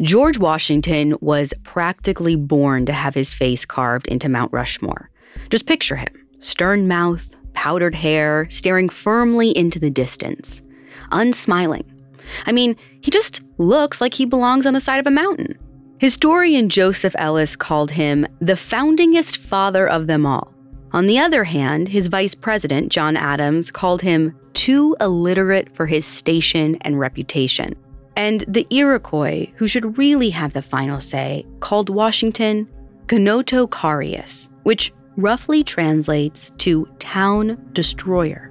George Washington was practically born to have his face carved into Mount Rushmore. Just picture him stern mouth, powdered hair, staring firmly into the distance, unsmiling. I mean, he just looks like he belongs on the side of a mountain. Historian Joseph Ellis called him the foundingest father of them all. On the other hand, his vice president, John Adams, called him too illiterate for his station and reputation. And the Iroquois, who should really have the final say, called Washington Carius, which roughly translates to town destroyer.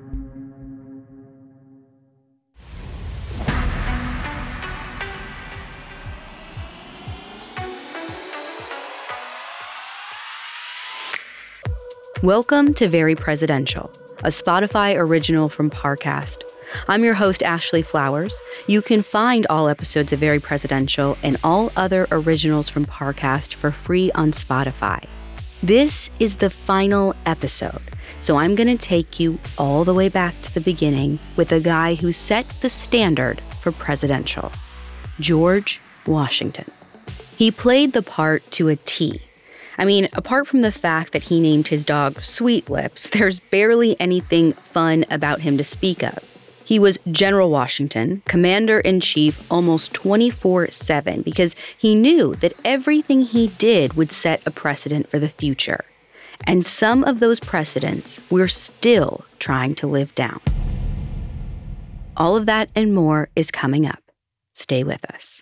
Welcome to Very Presidential, a Spotify original from Parcast. I'm your host, Ashley Flowers. You can find all episodes of Very Presidential and all other originals from Parcast for free on Spotify. This is the final episode, so I'm going to take you all the way back to the beginning with a guy who set the standard for presidential George Washington. He played the part to a T I mean, apart from the fact that he named his dog Sweet Lips, there's barely anything fun about him to speak of. He was General Washington, commander in chief almost 24 7, because he knew that everything he did would set a precedent for the future. And some of those precedents we're still trying to live down. All of that and more is coming up. Stay with us.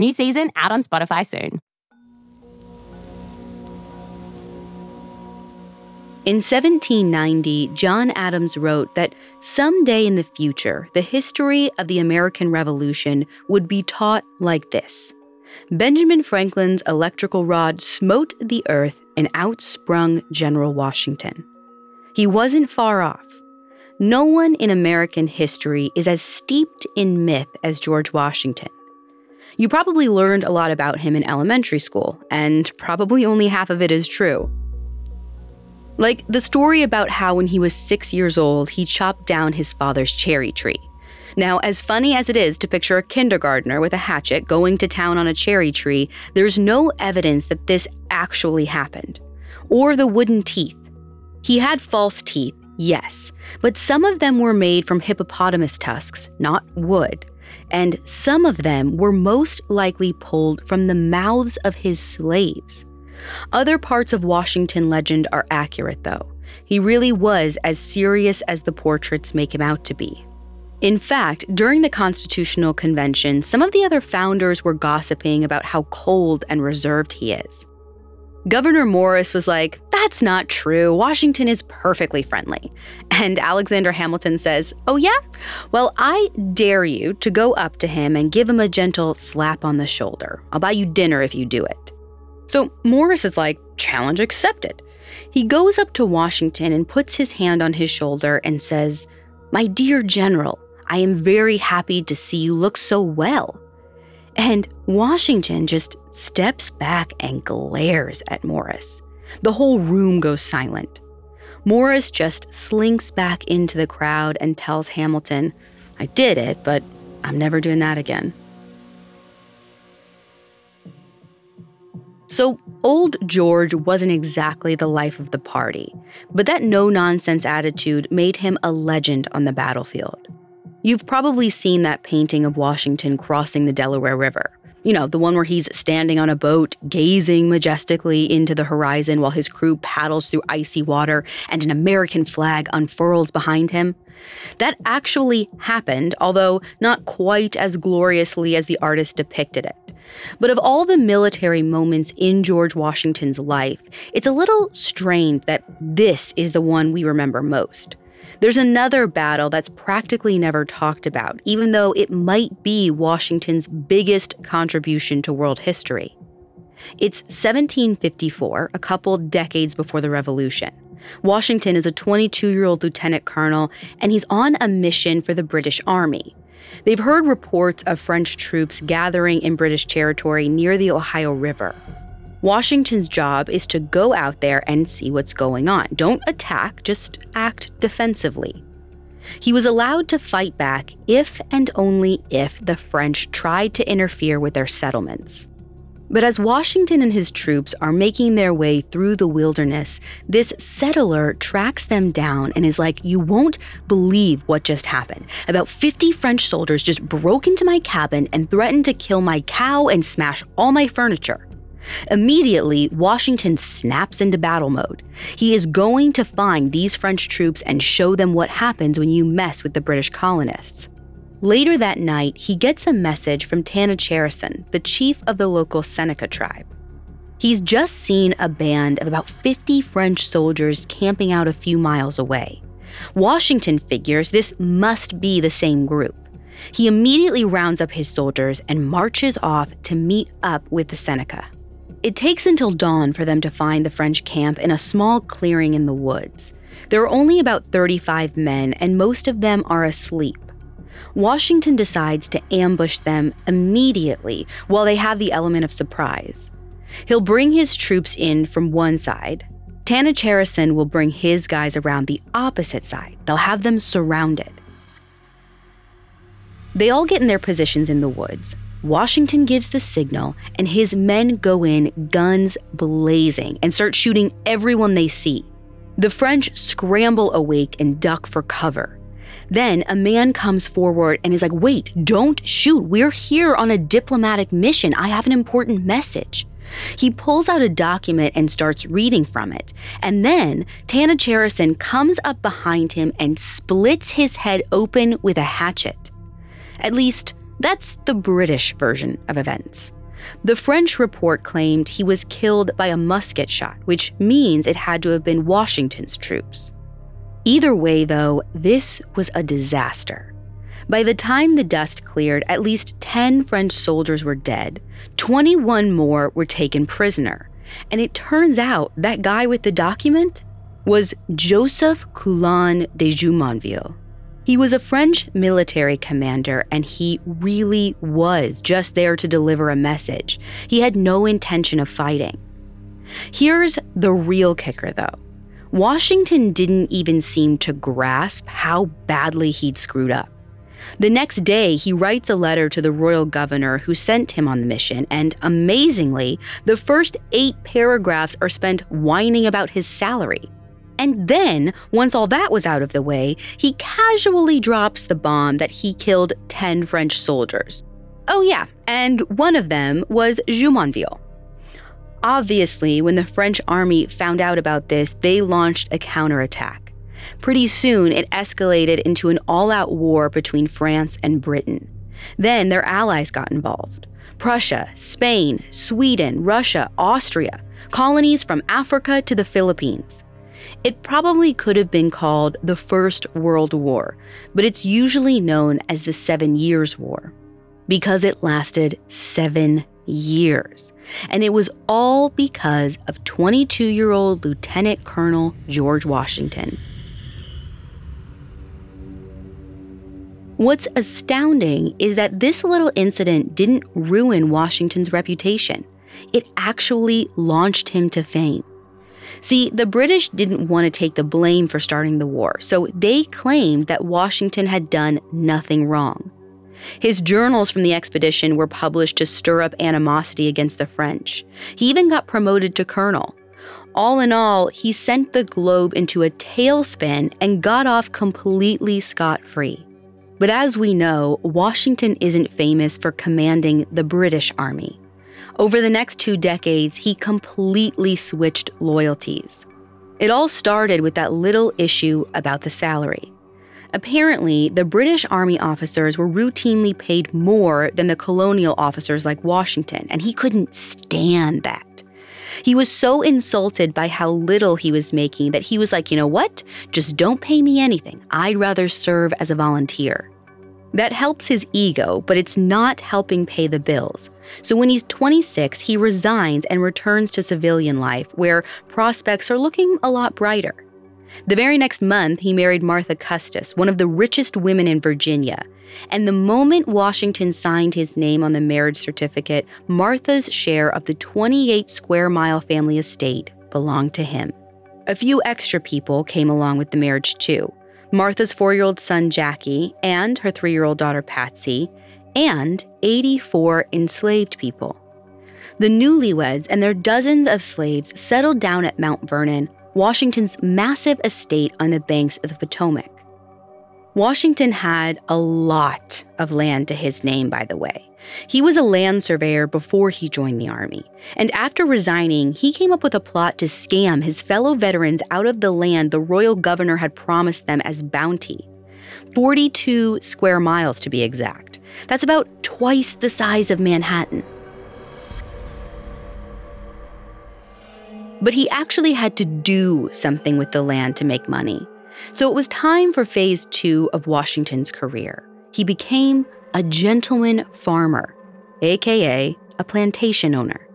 New season out on Spotify soon. In 1790, John Adams wrote that someday in the future, the history of the American Revolution would be taught like this Benjamin Franklin's electrical rod smote the earth and outsprung General Washington. He wasn't far off. No one in American history is as steeped in myth as George Washington. You probably learned a lot about him in elementary school, and probably only half of it is true. Like the story about how when he was six years old, he chopped down his father's cherry tree. Now, as funny as it is to picture a kindergartner with a hatchet going to town on a cherry tree, there's no evidence that this actually happened. Or the wooden teeth. He had false teeth, yes, but some of them were made from hippopotamus tusks, not wood and some of them were most likely pulled from the mouths of his slaves. Other parts of Washington legend are accurate, though. He really was as serious as the portraits make him out to be. In fact, during the Constitutional Convention, some of the other founders were gossiping about how cold and reserved he is. Gouverneur Morris was like, That's not true. Washington is perfectly friendly. And Alexander Hamilton says, Oh, yeah? Well, I dare you to go up to him and give him a gentle slap on the shoulder. I'll buy you dinner if you do it. So Morris is like, Challenge accepted. He goes up to Washington and puts his hand on his shoulder and says, My dear General, I am very happy to see you look so well. And Washington just steps back and glares at Morris. The whole room goes silent. Morris just slinks back into the crowd and tells Hamilton, I did it, but I'm never doing that again. So, old George wasn't exactly the life of the party, but that no nonsense attitude made him a legend on the battlefield. You've probably seen that painting of Washington crossing the Delaware River. You know, the one where he's standing on a boat, gazing majestically into the horizon while his crew paddles through icy water and an American flag unfurls behind him. That actually happened, although not quite as gloriously as the artist depicted it. But of all the military moments in George Washington's life, it's a little strange that this is the one we remember most. There's another battle that's practically never talked about, even though it might be Washington's biggest contribution to world history. It's 1754, a couple decades before the Revolution. Washington is a 22 year old lieutenant colonel, and he's on a mission for the British Army. They've heard reports of French troops gathering in British territory near the Ohio River. Washington's job is to go out there and see what's going on. Don't attack, just act defensively. He was allowed to fight back if and only if the French tried to interfere with their settlements. But as Washington and his troops are making their way through the wilderness, this settler tracks them down and is like, You won't believe what just happened. About 50 French soldiers just broke into my cabin and threatened to kill my cow and smash all my furniture. Immediately, Washington snaps into battle mode. He is going to find these French troops and show them what happens when you mess with the British colonists. Later that night, he gets a message from Tanacharison, the chief of the local Seneca tribe. He's just seen a band of about 50 French soldiers camping out a few miles away. Washington figures this must be the same group. He immediately rounds up his soldiers and marches off to meet up with the Seneca. It takes until dawn for them to find the French camp in a small clearing in the woods. There are only about 35 men, and most of them are asleep. Washington decides to ambush them immediately while they have the element of surprise. He'll bring his troops in from one side. Tanacharison will bring his guys around the opposite side. They'll have them surrounded. They all get in their positions in the woods. Washington gives the signal, and his men go in, guns blazing, and start shooting everyone they see. The French scramble awake and duck for cover. Then a man comes forward and is like, Wait, don't shoot. We're here on a diplomatic mission. I have an important message. He pulls out a document and starts reading from it. And then Tanacharison comes up behind him and splits his head open with a hatchet. At least, that's the British version of events. The French report claimed he was killed by a musket shot, which means it had to have been Washington's troops. Either way, though, this was a disaster. By the time the dust cleared, at least 10 French soldiers were dead, 21 more were taken prisoner. And it turns out that guy with the document was Joseph Coulon de Jumonville. He was a French military commander, and he really was just there to deliver a message. He had no intention of fighting. Here's the real kicker, though Washington didn't even seem to grasp how badly he'd screwed up. The next day, he writes a letter to the royal governor who sent him on the mission, and amazingly, the first eight paragraphs are spent whining about his salary. And then, once all that was out of the way, he casually drops the bomb that he killed 10 French soldiers. Oh, yeah, and one of them was Jumonville. Obviously, when the French army found out about this, they launched a counterattack. Pretty soon, it escalated into an all out war between France and Britain. Then their allies got involved Prussia, Spain, Sweden, Russia, Austria, colonies from Africa to the Philippines. It probably could have been called the First World War, but it's usually known as the Seven Years' War because it lasted seven years. And it was all because of 22 year old Lieutenant Colonel George Washington. What's astounding is that this little incident didn't ruin Washington's reputation. It actually launched him to fame. See, the British didn't want to take the blame for starting the war, so they claimed that Washington had done nothing wrong. His journals from the expedition were published to stir up animosity against the French. He even got promoted to colonel. All in all, he sent the globe into a tailspin and got off completely scot free. But as we know, Washington isn't famous for commanding the British Army. Over the next two decades, he completely switched loyalties. It all started with that little issue about the salary. Apparently, the British Army officers were routinely paid more than the colonial officers like Washington, and he couldn't stand that. He was so insulted by how little he was making that he was like, you know what? Just don't pay me anything. I'd rather serve as a volunteer. That helps his ego, but it's not helping pay the bills. So when he's 26, he resigns and returns to civilian life, where prospects are looking a lot brighter. The very next month, he married Martha Custis, one of the richest women in Virginia. And the moment Washington signed his name on the marriage certificate, Martha's share of the 28 square mile family estate belonged to him. A few extra people came along with the marriage, too. Martha's four year old son Jackie and her three year old daughter Patsy, and 84 enslaved people. The newlyweds and their dozens of slaves settled down at Mount Vernon, Washington's massive estate on the banks of the Potomac. Washington had a lot of land to his name, by the way. He was a land surveyor before he joined the Army, and after resigning, he came up with a plot to scam his fellow veterans out of the land the royal governor had promised them as bounty 42 square miles to be exact. That's about twice the size of Manhattan. But he actually had to do something with the land to make money. So it was time for phase two of Washington's career. He became a gentleman farmer, aka a plantation owner.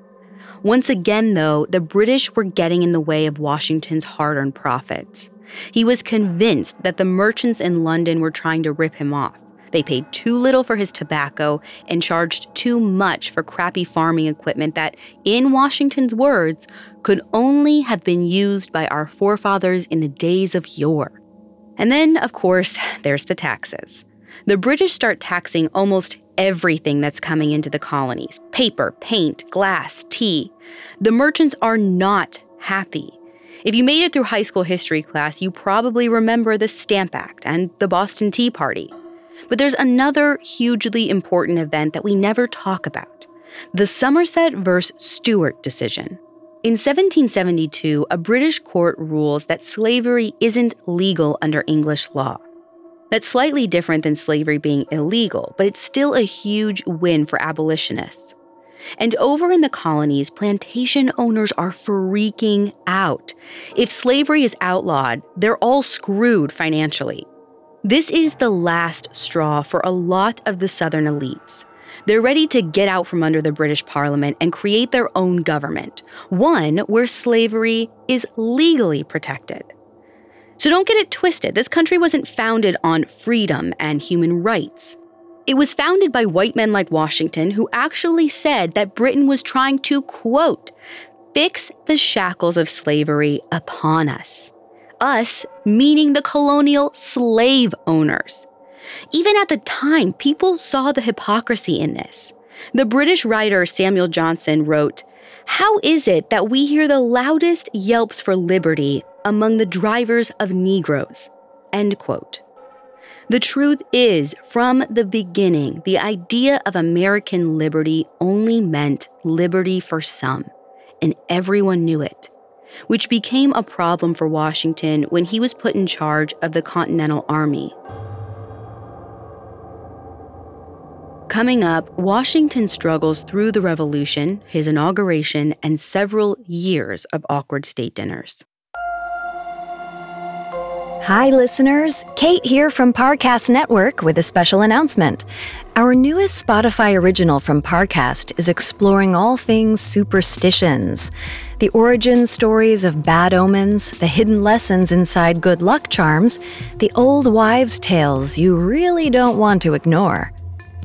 Once again, though, the British were getting in the way of Washington's hard earned profits. He was convinced that the merchants in London were trying to rip him off. They paid too little for his tobacco and charged too much for crappy farming equipment that, in Washington's words, could only have been used by our forefathers in the days of yore. And then, of course, there's the taxes. The British start taxing almost everything that's coming into the colonies paper, paint, glass, tea. The merchants are not happy. If you made it through high school history class, you probably remember the Stamp Act and the Boston Tea Party. But there's another hugely important event that we never talk about the Somerset vs. Stewart decision. In 1772, a British court rules that slavery isn't legal under English law. That's slightly different than slavery being illegal, but it's still a huge win for abolitionists. And over in the colonies, plantation owners are freaking out. If slavery is outlawed, they're all screwed financially. This is the last straw for a lot of the Southern elites. They're ready to get out from under the British Parliament and create their own government, one where slavery is legally protected. So don't get it twisted. This country wasn't founded on freedom and human rights. It was founded by white men like Washington who actually said that Britain was trying to, quote, fix the shackles of slavery upon us. Us, meaning the colonial slave owners. Even at the time, people saw the hypocrisy in this. The British writer Samuel Johnson wrote, How is it that we hear the loudest yelps for liberty among the drivers of Negroes. End quote. The truth is, from the beginning, the idea of American liberty only meant liberty for some, and everyone knew it, which became a problem for Washington when he was put in charge of the Continental Army. Coming up, Washington struggles through the Revolution, his inauguration, and several years of awkward state dinners. Hi, listeners. Kate here from Parcast Network with a special announcement. Our newest Spotify original from Parcast is exploring all things superstitions the origin stories of bad omens, the hidden lessons inside good luck charms, the old wives' tales you really don't want to ignore.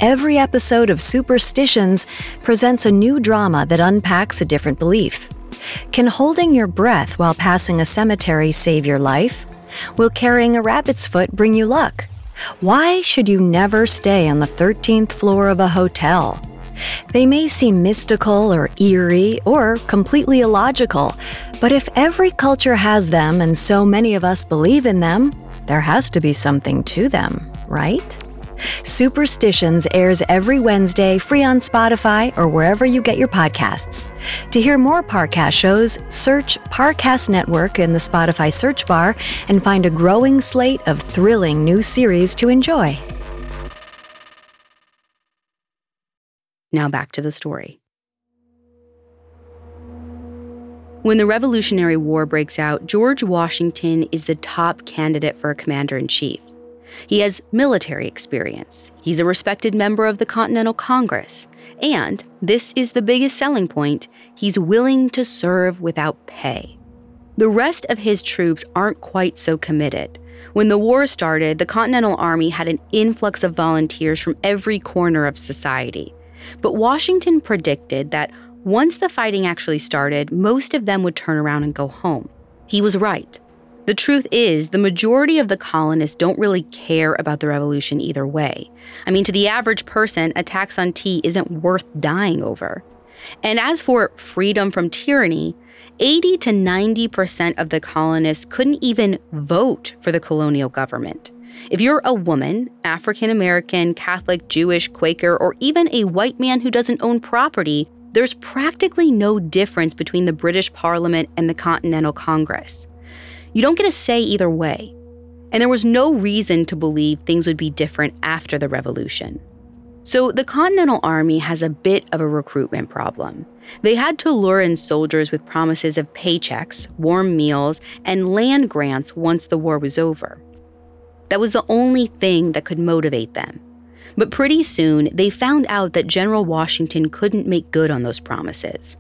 Every episode of Superstitions presents a new drama that unpacks a different belief. Can holding your breath while passing a cemetery save your life? Will carrying a rabbit's foot bring you luck? Why should you never stay on the 13th floor of a hotel? They may seem mystical or eerie or completely illogical, but if every culture has them and so many of us believe in them, there has to be something to them, right? Superstitions airs every Wednesday free on Spotify or wherever you get your podcasts. To hear more Parcast shows, search Parcast Network in the Spotify search bar and find a growing slate of thrilling new series to enjoy. Now back to the story. When the Revolutionary War breaks out, George Washington is the top candidate for commander in chief. He has military experience. He's a respected member of the Continental Congress. And, this is the biggest selling point, he's willing to serve without pay. The rest of his troops aren't quite so committed. When the war started, the Continental Army had an influx of volunteers from every corner of society. But Washington predicted that once the fighting actually started, most of them would turn around and go home. He was right. The truth is, the majority of the colonists don't really care about the revolution either way. I mean, to the average person, a tax on tea isn't worth dying over. And as for freedom from tyranny, 80 to 90% of the colonists couldn't even vote for the colonial government. If you're a woman, African American, Catholic, Jewish, Quaker, or even a white man who doesn't own property, there's practically no difference between the British Parliament and the Continental Congress. You don't get a say either way. And there was no reason to believe things would be different after the revolution. So the Continental Army has a bit of a recruitment problem. They had to lure in soldiers with promises of paychecks, warm meals, and land grants once the war was over. That was the only thing that could motivate them. But pretty soon, they found out that General Washington couldn't make good on those promises.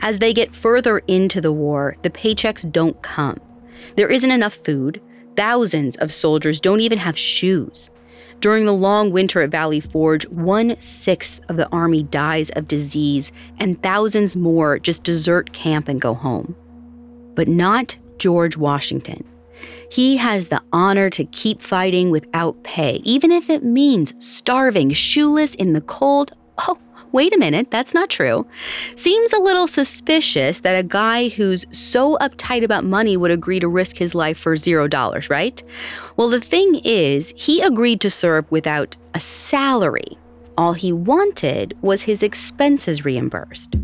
As they get further into the war, the paychecks don't come. There isn't enough food. Thousands of soldiers don't even have shoes. During the long winter at Valley Forge, one sixth of the army dies of disease, and thousands more just desert camp and go home. But not George Washington. He has the honor to keep fighting without pay, even if it means starving, shoeless in the cold. Oh, wait a minute, that's not true. Seems a little suspicious that a guy who's so uptight about money would agree to risk his life for zero dollars, right? Well, the thing is, he agreed to serve without a salary. All he wanted was his expenses reimbursed.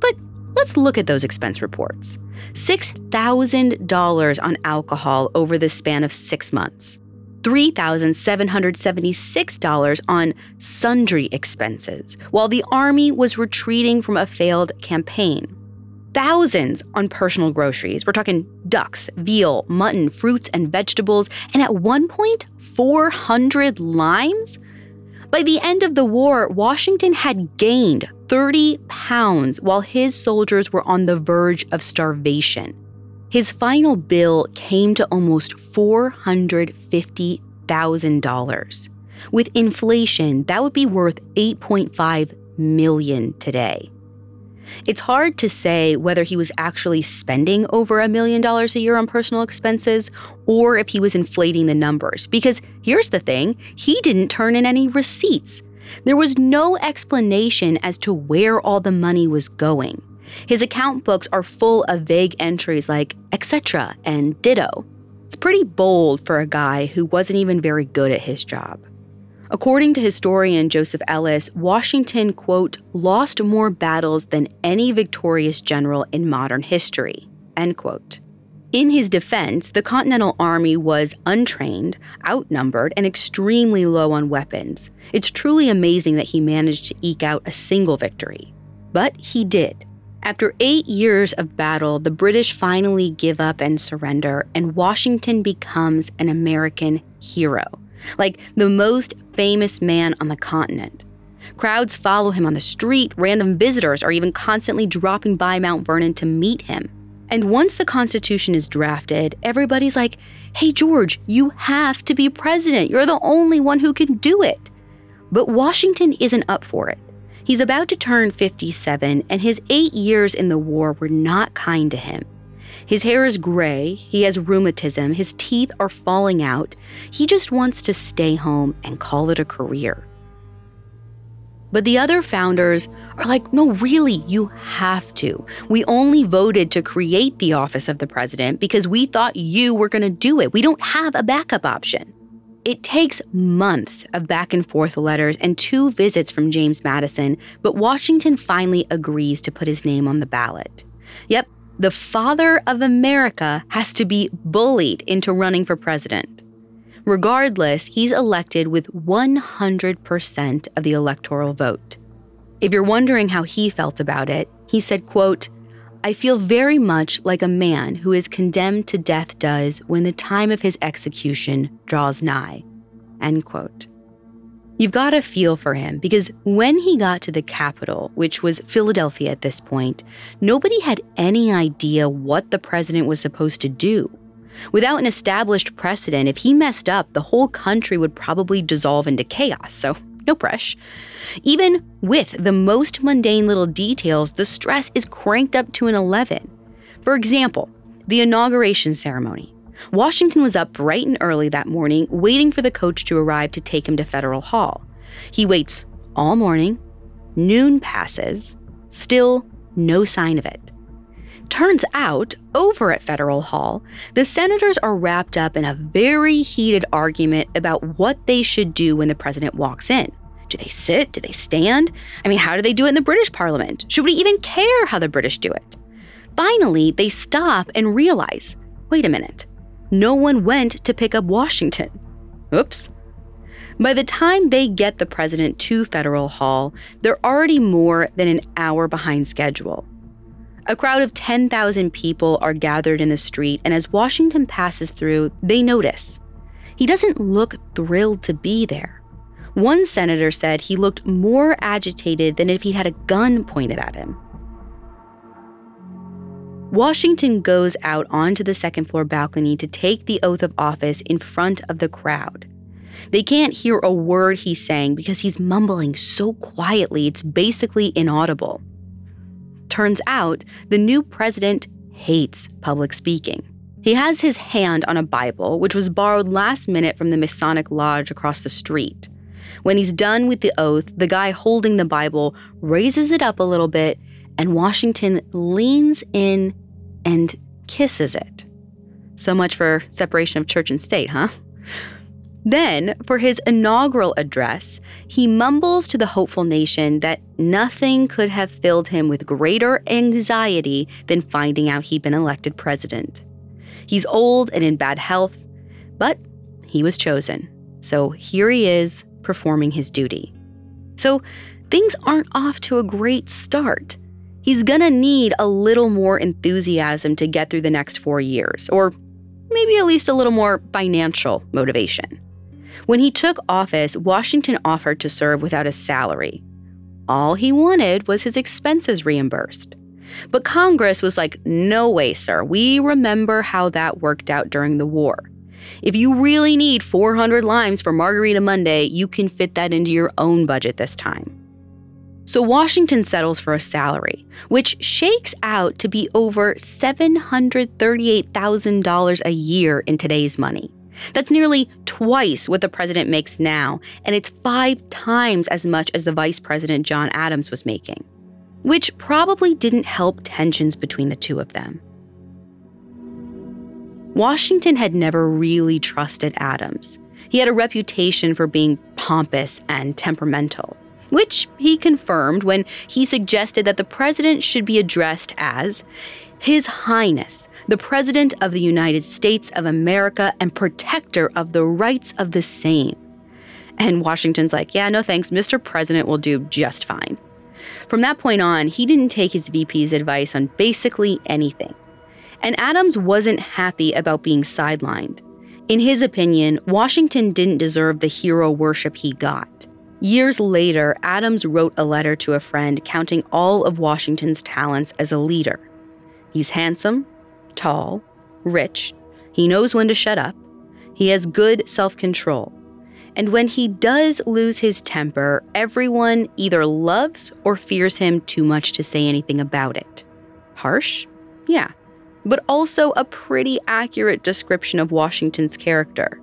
But let's look at those expense reports. $6,000 on alcohol over the span of six months, $3,776 on sundry expenses, while the Army was retreating from a failed campaign. Thousands on personal groceries. We're talking ducks, veal, mutton, fruits, and vegetables, and at one point, 400 limes? By the end of the war, Washington had gained 30 pounds while his soldiers were on the verge of starvation. His final bill came to almost $450,000. With inflation, that would be worth 8.5 million today. It's hard to say whether he was actually spending over a million dollars a year on personal expenses or if he was inflating the numbers. Because here's the thing he didn't turn in any receipts. There was no explanation as to where all the money was going. His account books are full of vague entries like etc. and ditto. It's pretty bold for a guy who wasn't even very good at his job. According to historian Joseph Ellis, Washington, quote, lost more battles than any victorious general in modern history, end quote. In his defense, the Continental Army was untrained, outnumbered, and extremely low on weapons. It's truly amazing that he managed to eke out a single victory. But he did. After eight years of battle, the British finally give up and surrender, and Washington becomes an American hero like the most famous man on the continent. Crowds follow him on the street, random visitors are even constantly dropping by Mount Vernon to meet him. And once the Constitution is drafted, everybody's like, hey, George, you have to be president. You're the only one who can do it. But Washington isn't up for it. He's about to turn 57, and his eight years in the war were not kind to him. His hair is gray, he has rheumatism, his teeth are falling out. He just wants to stay home and call it a career. But the other founders are like, no, really, you have to. We only voted to create the office of the president because we thought you were going to do it. We don't have a backup option. It takes months of back and forth letters and two visits from James Madison, but Washington finally agrees to put his name on the ballot. Yep, the father of America has to be bullied into running for president. Regardless, he's elected with 100% of the electoral vote. If you're wondering how he felt about it, he said, quote, I feel very much like a man who is condemned to death does when the time of his execution draws nigh. End quote. You've got to feel for him because when he got to the capital, which was Philadelphia at this point, nobody had any idea what the president was supposed to do. Without an established precedent, if he messed up, the whole country would probably dissolve into chaos, so no brush. Even with the most mundane little details, the stress is cranked up to an 11. For example, the inauguration ceremony. Washington was up bright and early that morning, waiting for the coach to arrive to take him to Federal Hall. He waits all morning, noon passes, still no sign of it. Turns out, over at Federal Hall, the senators are wrapped up in a very heated argument about what they should do when the president walks in. Do they sit? Do they stand? I mean, how do they do it in the British Parliament? Should we even care how the British do it? Finally, they stop and realize wait a minute, no one went to pick up Washington. Oops. By the time they get the president to Federal Hall, they're already more than an hour behind schedule. A crowd of 10,000 people are gathered in the street, and as Washington passes through, they notice. He doesn't look thrilled to be there. One senator said he looked more agitated than if he had a gun pointed at him. Washington goes out onto the second floor balcony to take the oath of office in front of the crowd. They can't hear a word he's saying because he's mumbling so quietly it's basically inaudible. Turns out, the new president hates public speaking. He has his hand on a Bible, which was borrowed last minute from the Masonic Lodge across the street. When he's done with the oath, the guy holding the Bible raises it up a little bit, and Washington leans in and kisses it. So much for separation of church and state, huh? Then, for his inaugural address, he mumbles to the hopeful nation that nothing could have filled him with greater anxiety than finding out he'd been elected president. He's old and in bad health, but he was chosen. So here he is performing his duty. So things aren't off to a great start. He's gonna need a little more enthusiasm to get through the next four years, or maybe at least a little more financial motivation. When he took office, Washington offered to serve without a salary. All he wanted was his expenses reimbursed. But Congress was like, no way, sir. We remember how that worked out during the war. If you really need 400 limes for Margarita Monday, you can fit that into your own budget this time. So Washington settles for a salary, which shakes out to be over $738,000 a year in today's money. That's nearly twice what the president makes now, and it's five times as much as the vice president John Adams was making, which probably didn't help tensions between the two of them. Washington had never really trusted Adams. He had a reputation for being pompous and temperamental, which he confirmed when he suggested that the president should be addressed as His Highness, the President of the United States of America and protector of the rights of the same. And Washington's like, yeah, no thanks, Mr. President will do just fine. From that point on, he didn't take his VP's advice on basically anything. And Adams wasn't happy about being sidelined. In his opinion, Washington didn't deserve the hero worship he got. Years later, Adams wrote a letter to a friend counting all of Washington's talents as a leader. He's handsome, tall, rich. He knows when to shut up. He has good self control. And when he does lose his temper, everyone either loves or fears him too much to say anything about it. Harsh? Yeah. But also a pretty accurate description of Washington's character.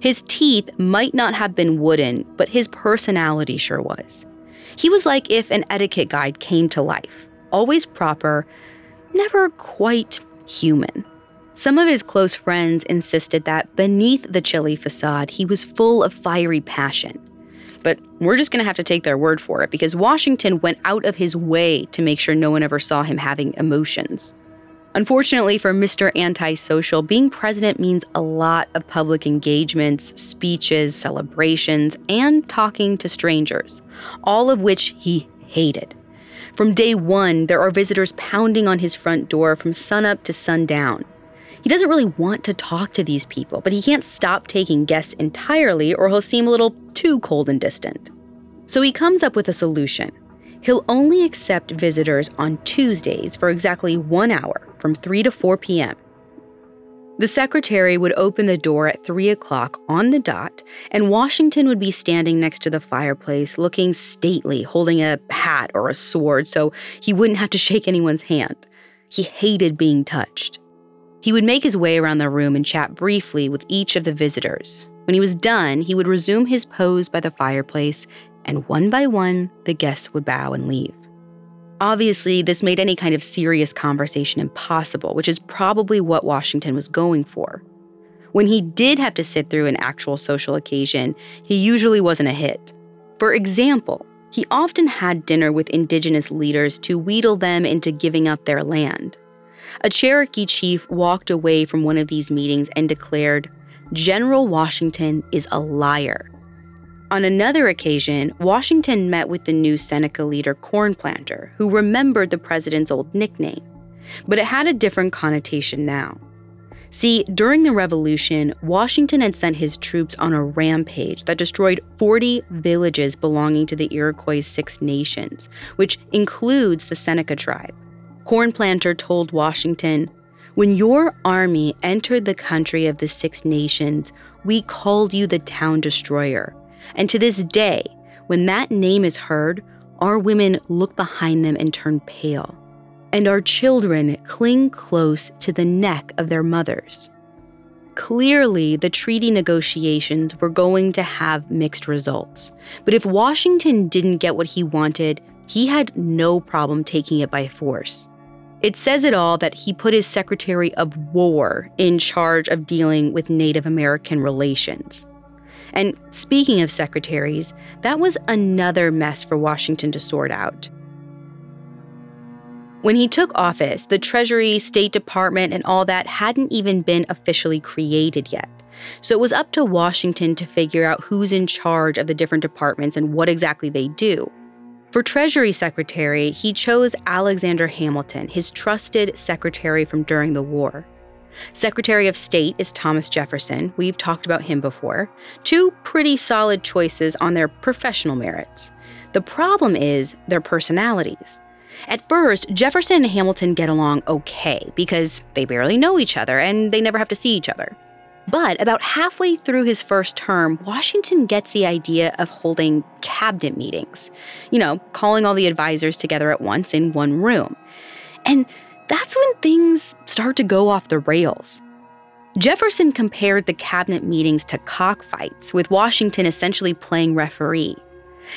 His teeth might not have been wooden, but his personality sure was. He was like if an etiquette guide came to life, always proper, never quite human. Some of his close friends insisted that beneath the chilly facade, he was full of fiery passion. But we're just going to have to take their word for it because Washington went out of his way to make sure no one ever saw him having emotions. Unfortunately for Mr. Antisocial, being president means a lot of public engagements, speeches, celebrations, and talking to strangers, all of which he hated. From day one, there are visitors pounding on his front door from sunup to sundown. He doesn't really want to talk to these people, but he can't stop taking guests entirely or he'll seem a little too cold and distant. So he comes up with a solution. He'll only accept visitors on Tuesdays for exactly one hour, from 3 to 4 p.m. The secretary would open the door at 3 o'clock on the dot, and Washington would be standing next to the fireplace, looking stately, holding a hat or a sword so he wouldn't have to shake anyone's hand. He hated being touched. He would make his way around the room and chat briefly with each of the visitors. When he was done, he would resume his pose by the fireplace, and one by one, the guests would bow and leave. Obviously, this made any kind of serious conversation impossible, which is probably what Washington was going for. When he did have to sit through an actual social occasion, he usually wasn't a hit. For example, he often had dinner with indigenous leaders to wheedle them into giving up their land. A Cherokee chief walked away from one of these meetings and declared, General Washington is a liar. On another occasion, Washington met with the new Seneca leader Cornplanter, who remembered the president's old nickname. But it had a different connotation now. See, during the Revolution, Washington had sent his troops on a rampage that destroyed 40 villages belonging to the Iroquois Six Nations, which includes the Seneca tribe. Cornplanter told Washington, When your army entered the country of the Six Nations, we called you the town destroyer. And to this day, when that name is heard, our women look behind them and turn pale, and our children cling close to the neck of their mothers. Clearly, the treaty negotiations were going to have mixed results. But if Washington didn't get what he wanted, he had no problem taking it by force. It says it all that he put his Secretary of War in charge of dealing with Native American relations. And speaking of secretaries, that was another mess for Washington to sort out. When he took office, the Treasury, State Department, and all that hadn't even been officially created yet. So it was up to Washington to figure out who's in charge of the different departments and what exactly they do. For Treasury Secretary, he chose Alexander Hamilton, his trusted secretary from during the war. Secretary of State is Thomas Jefferson. We've talked about him before. Two pretty solid choices on their professional merits. The problem is their personalities. At first, Jefferson and Hamilton get along okay because they barely know each other and they never have to see each other. But about halfway through his first term, Washington gets the idea of holding cabinet meetings. You know, calling all the advisors together at once in one room. And that's when things start to go off the rails. Jefferson compared the cabinet meetings to cockfights, with Washington essentially playing referee.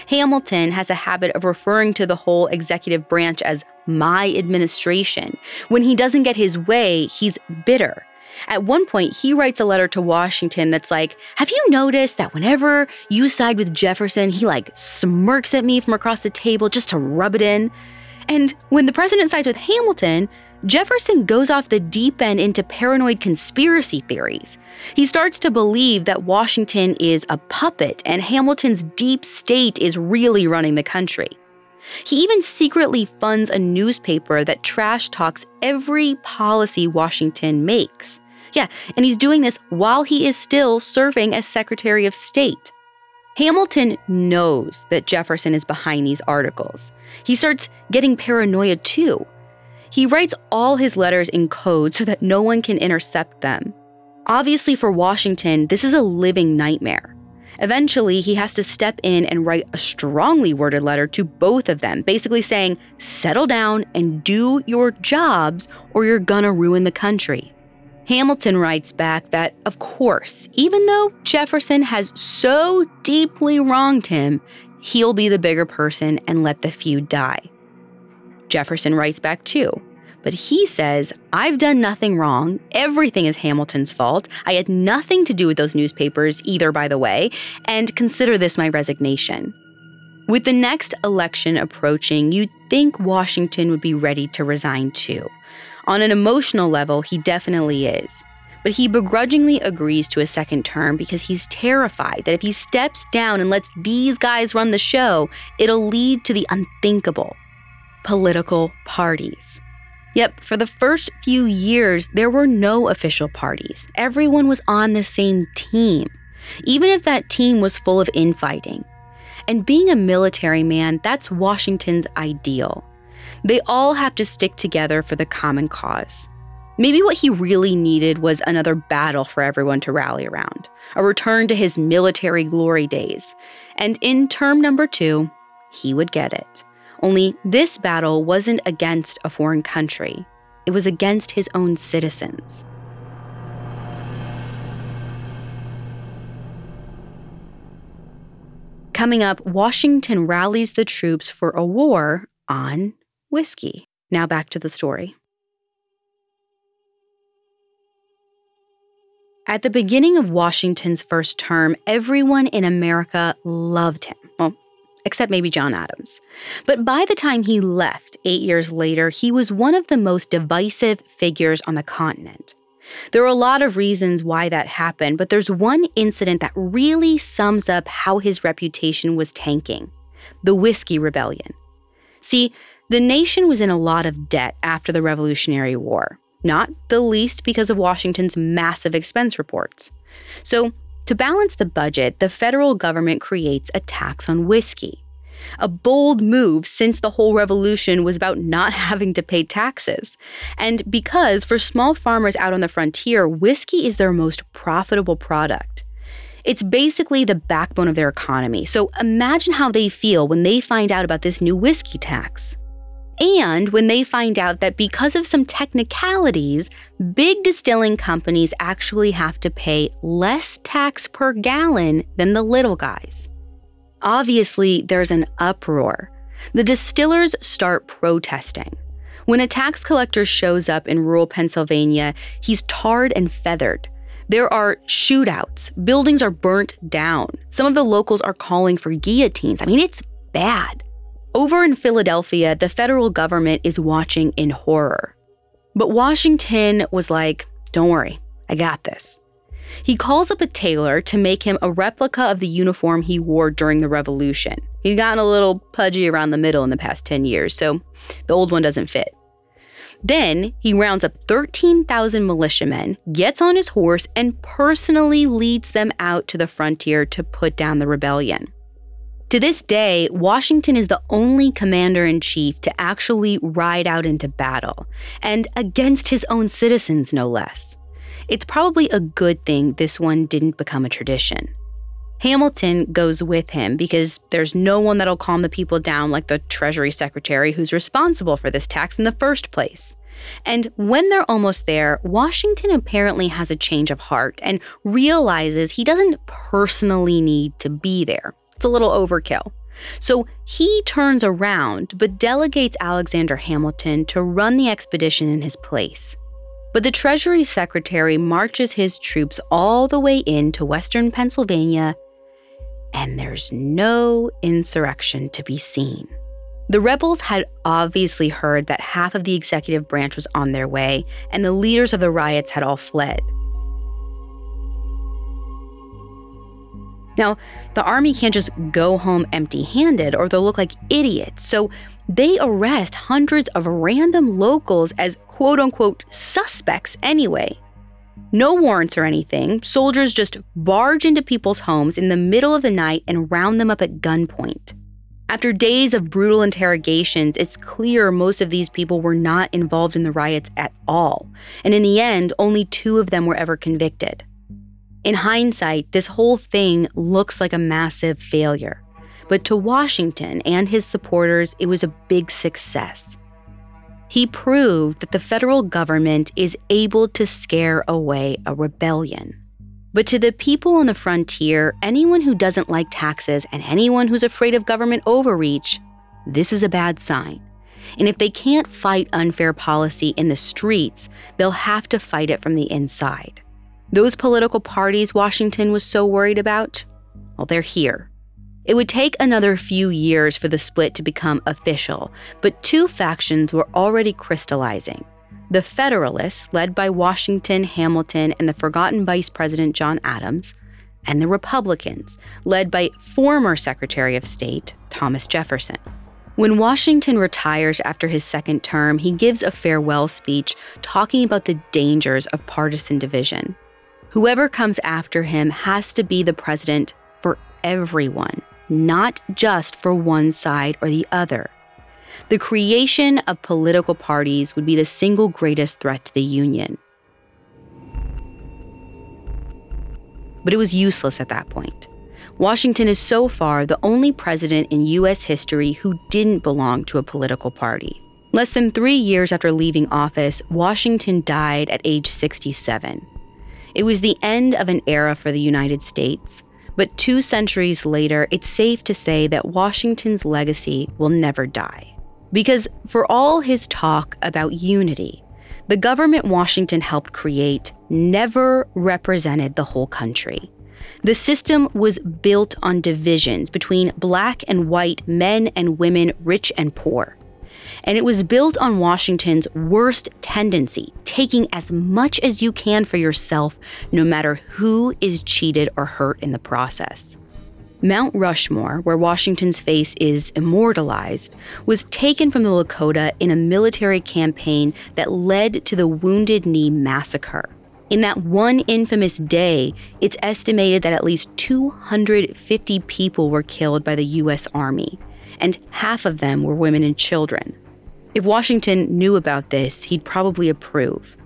Hamilton has a habit of referring to the whole executive branch as my administration. When he doesn't get his way, he's bitter. At one point, he writes a letter to Washington that's like, Have you noticed that whenever you side with Jefferson, he like smirks at me from across the table just to rub it in? And when the president sides with Hamilton, Jefferson goes off the deep end into paranoid conspiracy theories. He starts to believe that Washington is a puppet and Hamilton's deep state is really running the country. He even secretly funds a newspaper that trash talks every policy Washington makes. Yeah, and he's doing this while he is still serving as Secretary of State. Hamilton knows that Jefferson is behind these articles. He starts getting paranoia too. He writes all his letters in code so that no one can intercept them. Obviously, for Washington, this is a living nightmare. Eventually, he has to step in and write a strongly worded letter to both of them, basically saying, settle down and do your jobs, or you're gonna ruin the country. Hamilton writes back that, of course, even though Jefferson has so deeply wronged him, he'll be the bigger person and let the feud die. Jefferson writes back too, but he says, I've done nothing wrong. Everything is Hamilton's fault. I had nothing to do with those newspapers either, by the way, and consider this my resignation. With the next election approaching, you'd think Washington would be ready to resign too. On an emotional level, he definitely is. But he begrudgingly agrees to a second term because he's terrified that if he steps down and lets these guys run the show, it'll lead to the unthinkable. political parties. Yep, for the first few years, there were no official parties. Everyone was on the same team, even if that team was full of infighting. And being a military man, that's Washington's ideal. They all have to stick together for the common cause. Maybe what he really needed was another battle for everyone to rally around, a return to his military glory days. And in term number two, he would get it. Only this battle wasn't against a foreign country, it was against his own citizens. Coming up, Washington rallies the troops for a war on whiskey. Now back to the story. At the beginning of Washington's first term, everyone in America loved him. Except maybe John Adams. But by the time he left, eight years later, he was one of the most divisive figures on the continent. There are a lot of reasons why that happened, but there's one incident that really sums up how his reputation was tanking the Whiskey Rebellion. See, the nation was in a lot of debt after the Revolutionary War not the least because of Washington's massive expense reports. So, to balance the budget, the federal government creates a tax on whiskey. A bold move since the whole revolution was about not having to pay taxes. And because for small farmers out on the frontier, whiskey is their most profitable product. It's basically the backbone of their economy. So imagine how they feel when they find out about this new whiskey tax. And when they find out that because of some technicalities, big distilling companies actually have to pay less tax per gallon than the little guys. Obviously, there's an uproar. The distillers start protesting. When a tax collector shows up in rural Pennsylvania, he's tarred and feathered. There are shootouts, buildings are burnt down. Some of the locals are calling for guillotines. I mean, it's bad. Over in Philadelphia, the federal government is watching in horror. But Washington was like, don't worry, I got this. He calls up a tailor to make him a replica of the uniform he wore during the Revolution. He'd gotten a little pudgy around the middle in the past 10 years, so the old one doesn't fit. Then he rounds up 13,000 militiamen, gets on his horse, and personally leads them out to the frontier to put down the rebellion. To this day, Washington is the only commander in chief to actually ride out into battle, and against his own citizens, no less. It's probably a good thing this one didn't become a tradition. Hamilton goes with him because there's no one that'll calm the people down like the Treasury Secretary who's responsible for this tax in the first place. And when they're almost there, Washington apparently has a change of heart and realizes he doesn't personally need to be there. It's a little overkill. So he turns around but delegates Alexander Hamilton to run the expedition in his place. But the Treasury Secretary marches his troops all the way into western Pennsylvania, and there's no insurrection to be seen. The rebels had obviously heard that half of the executive branch was on their way, and the leaders of the riots had all fled. Now, the army can't just go home empty handed or they'll look like idiots. So they arrest hundreds of random locals as quote unquote suspects anyway. No warrants or anything. Soldiers just barge into people's homes in the middle of the night and round them up at gunpoint. After days of brutal interrogations, it's clear most of these people were not involved in the riots at all. And in the end, only two of them were ever convicted. In hindsight, this whole thing looks like a massive failure. But to Washington and his supporters, it was a big success. He proved that the federal government is able to scare away a rebellion. But to the people on the frontier, anyone who doesn't like taxes and anyone who's afraid of government overreach, this is a bad sign. And if they can't fight unfair policy in the streets, they'll have to fight it from the inside. Those political parties Washington was so worried about, well, they're here. It would take another few years for the split to become official, but two factions were already crystallizing. The Federalists, led by Washington, Hamilton, and the forgotten Vice President John Adams, and the Republicans, led by former Secretary of State Thomas Jefferson. When Washington retires after his second term, he gives a farewell speech talking about the dangers of partisan division. Whoever comes after him has to be the president for everyone, not just for one side or the other. The creation of political parties would be the single greatest threat to the Union. But it was useless at that point. Washington is so far the only president in U.S. history who didn't belong to a political party. Less than three years after leaving office, Washington died at age 67. It was the end of an era for the United States, but two centuries later, it's safe to say that Washington's legacy will never die. Because for all his talk about unity, the government Washington helped create never represented the whole country. The system was built on divisions between black and white men and women, rich and poor. And it was built on Washington's worst tendency, taking as much as you can for yourself, no matter who is cheated or hurt in the process. Mount Rushmore, where Washington's face is immortalized, was taken from the Lakota in a military campaign that led to the Wounded Knee Massacre. In that one infamous day, it's estimated that at least 250 people were killed by the U.S. Army, and half of them were women and children. If Washington knew about this, he'd probably approve.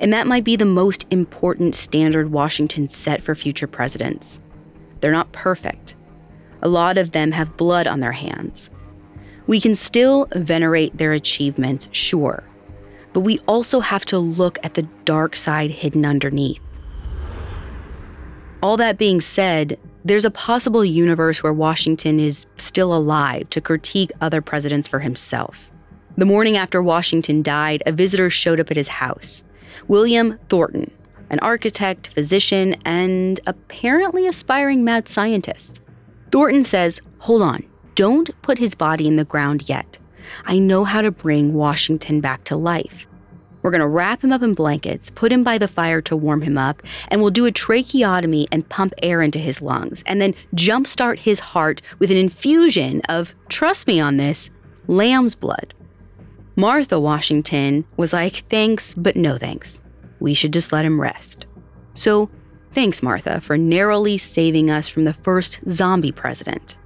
And that might be the most important standard Washington set for future presidents. They're not perfect. A lot of them have blood on their hands. We can still venerate their achievements, sure, but we also have to look at the dark side hidden underneath. All that being said, there's a possible universe where Washington is still alive to critique other presidents for himself. The morning after Washington died, a visitor showed up at his house William Thornton, an architect, physician, and apparently aspiring mad scientist. Thornton says, Hold on, don't put his body in the ground yet. I know how to bring Washington back to life. We're going to wrap him up in blankets, put him by the fire to warm him up, and we'll do a tracheotomy and pump air into his lungs, and then jumpstart his heart with an infusion of, trust me on this, lamb's blood. Martha Washington was like, thanks, but no thanks. We should just let him rest. So, thanks, Martha, for narrowly saving us from the first zombie president.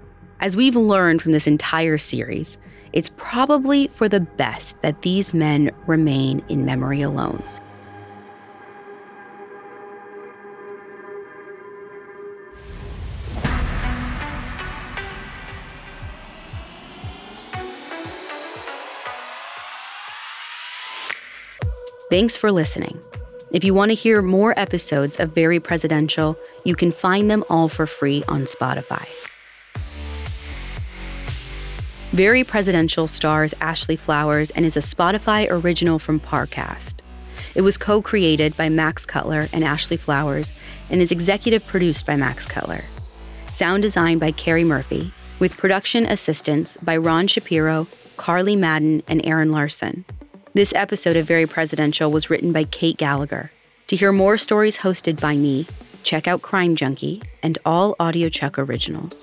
As we've learned from this entire series, it's probably for the best that these men remain in memory alone. Thanks for listening. If you want to hear more episodes of Very Presidential, you can find them all for free on Spotify. Very Presidential stars Ashley Flowers and is a Spotify original from Parcast. It was co created by Max Cutler and Ashley Flowers and is executive produced by Max Cutler. Sound design by Carrie Murphy, with production assistance by Ron Shapiro, Carly Madden, and Aaron Larson. This episode of Very Presidential was written by Kate Gallagher. To hear more stories hosted by me, check out Crime Junkie and all audiochuck originals.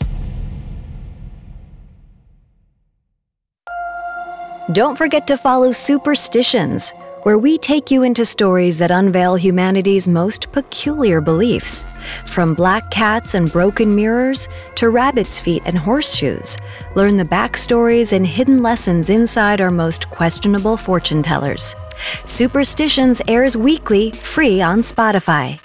Don't forget to follow Superstitions, where we take you into stories that unveil humanity's most peculiar beliefs. From black cats and broken mirrors to rabbit's feet and horseshoes, learn the backstories and hidden lessons inside our most questionable fortune tellers. Superstitions airs weekly, free on Spotify.